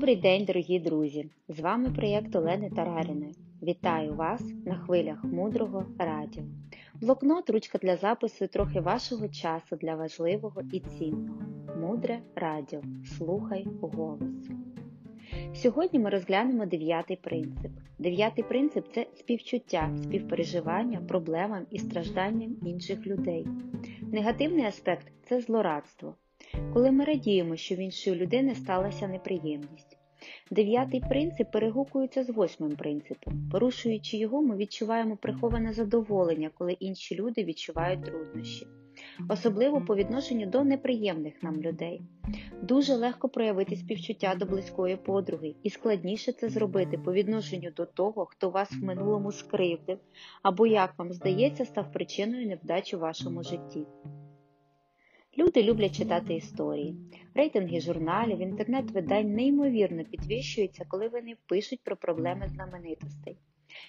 Добрий день, дорогі друзі! З вами проєкт Олени Тараріної. Вітаю вас на хвилях мудрого радіо. Блокнот, ручка для запису і трохи вашого часу для важливого і цінного. Мудре радіо. Слухай голос. Сьогодні ми розглянемо дев'ятий принцип. Дев'ятий принцип це співчуття, співпереживання проблемам і стражданням інших людей. Негативний аспект це злорадство коли ми радіємо, що в іншої людини сталася неприємність. Дев'ятий принцип перегукується з восьмим принципом. Порушуючи його, ми відчуваємо приховане задоволення, коли інші люди відчувають труднощі, особливо по відношенню до неприємних нам людей. Дуже легко проявити співчуття до близької подруги, і складніше це зробити по відношенню до того, хто вас в минулому скривдив, або, як вам здається, став причиною невдачі в вашому житті. Люди люблять читати історії. Рейтинги журналів, інтернет-видань неймовірно підвищуються, коли вони пишуть про проблеми знаменитостей.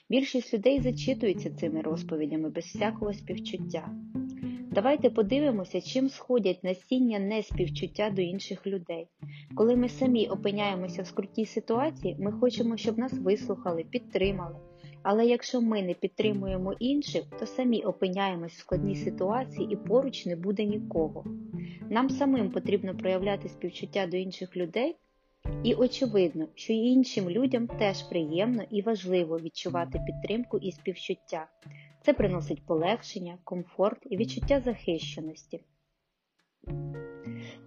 Більшість людей зачитуються цими розповідями без всякого співчуття. Давайте подивимося, чим сходять насіння неспівчуття до інших людей. Коли ми самі опиняємося в скрутній ситуації, ми хочемо, щоб нас вислухали, підтримали. Але якщо ми не підтримуємо інших, то самі опиняємось в складній ситуації і поруч не буде нікого. Нам самим потрібно проявляти співчуття до інших людей, і очевидно, що іншим людям теж приємно і важливо відчувати підтримку і співчуття. Це приносить полегшення, комфорт і відчуття захищеності.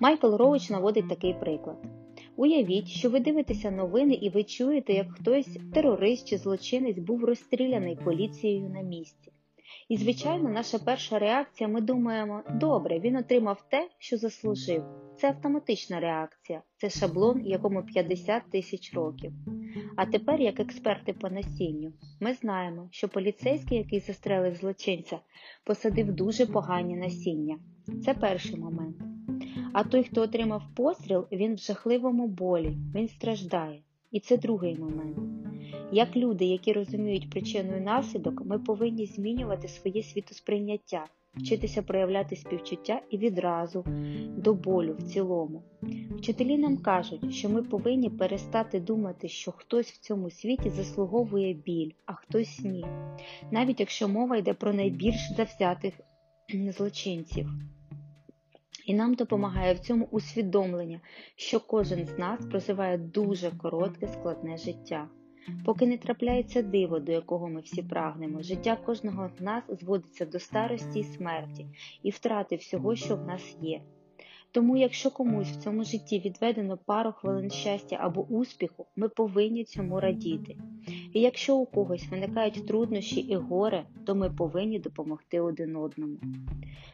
Майкл Роуч наводить такий приклад. Уявіть, що ви дивитеся новини і ви чуєте, як хтось, терорист чи злочинець, був розстріляний поліцією на місці. І, звичайно, наша перша реакція ми думаємо, добре, він отримав те, що заслужив. Це автоматична реакція, це шаблон, якому 50 тисяч років. А тепер, як експерти по насінню, ми знаємо, що поліцейський, який застрелив злочинця, посадив дуже погані насіння. Це перший момент. А той, хто отримав постріл, він в жахливому болі, він страждає. І це другий момент. Як люди, які розуміють причину і наслідок, ми повинні змінювати своє світосприйняття, вчитися проявляти співчуття і відразу до болю в цілому. Вчителі нам кажуть, що ми повинні перестати думати, що хтось в цьому світі заслуговує біль, а хтось ні, навіть якщо мова йде про найбільш завзятих злочинців. І нам допомагає в цьому усвідомлення, що кожен з нас проживає дуже коротке, складне життя. Поки не трапляється диво, до якого ми всі прагнемо, життя кожного з нас зводиться до старості і смерті і втрати всього, що в нас є. Тому, якщо комусь в цьому житті відведено пару хвилин щастя або успіху, ми повинні цьому радіти. І якщо у когось виникають труднощі і горе, то ми повинні допомогти один одному.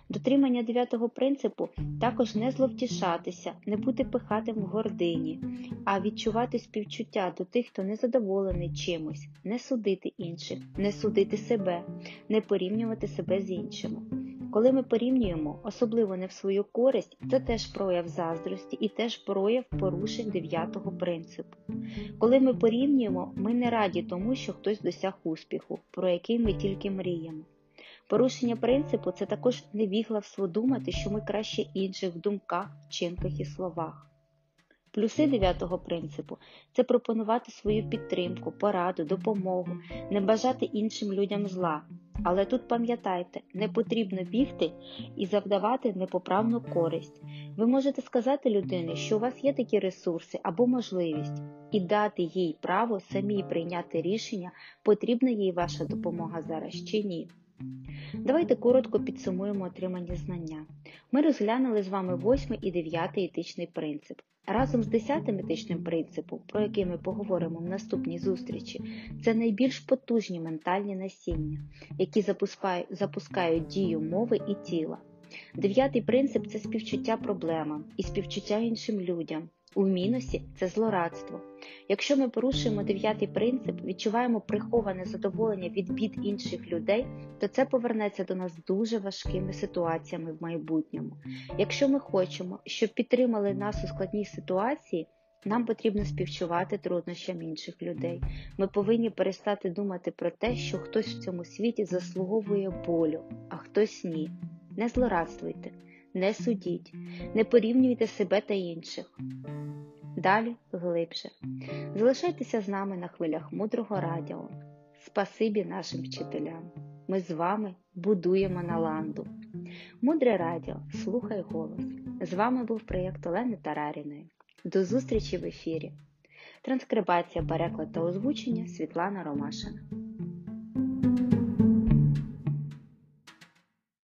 Дотримання дев'ятого принципу також не зловтішатися, не бути пихатим в гордині, а відчувати співчуття до тих, хто незадоволений чимось, не судити інших, не судити себе, не порівнювати себе з іншими. Коли ми порівнюємо, особливо не в свою користь, це теж прояв заздрості і теж прояв порушень дев'ятого принципу. Коли ми порівнюємо, ми не раді тому, що хтось досяг успіху, про який ми тільки мріємо. Порушення принципу це також невіглавство думати, що ми краще інших в думках, вчинках і словах. Плюси дев'ятого принципу це пропонувати свою підтримку, пораду, допомогу, не бажати іншим людям зла. Але тут пам'ятайте, не потрібно бігти і завдавати непоправну користь. Ви можете сказати людині, що у вас є такі ресурси або можливість, і дати їй право самій прийняти рішення, потрібна їй ваша допомога зараз чи ні. Давайте коротко підсумуємо отримані знання. Ми розглянули з вами восьмий і дев'ятий етичний принцип. Разом з десятим етичним принципом, про який ми поговоримо в наступній зустрічі, це найбільш потужні ментальні насіння, які запускають дію мови і тіла. Дев'ятий принцип це співчуття проблемам і співчуття іншим людям. У мінусі це злорадство. Якщо ми порушуємо дев'ятий принцип, відчуваємо приховане задоволення від бід інших людей, то це повернеться до нас дуже важкими ситуаціями в майбутньому. Якщо ми хочемо, щоб підтримали нас у складній ситуації, нам потрібно співчувати труднощам інших людей. Ми повинні перестати думати про те, що хтось в цьому світі заслуговує болю, а хтось ні. Не злорадствуйте, не судіть, не порівнюйте себе та інших. Далі глибше. Залишайтеся з нами на хвилях мудрого радіо. Спасибі нашим вчителям. Ми з вами будуємо Наланду. Мудре радіо, слухай голос. З вами був проєкт Олени Тараріної. До зустрічі в ефірі. Транскрибація, переклад та озвучення Світлана Ромашина.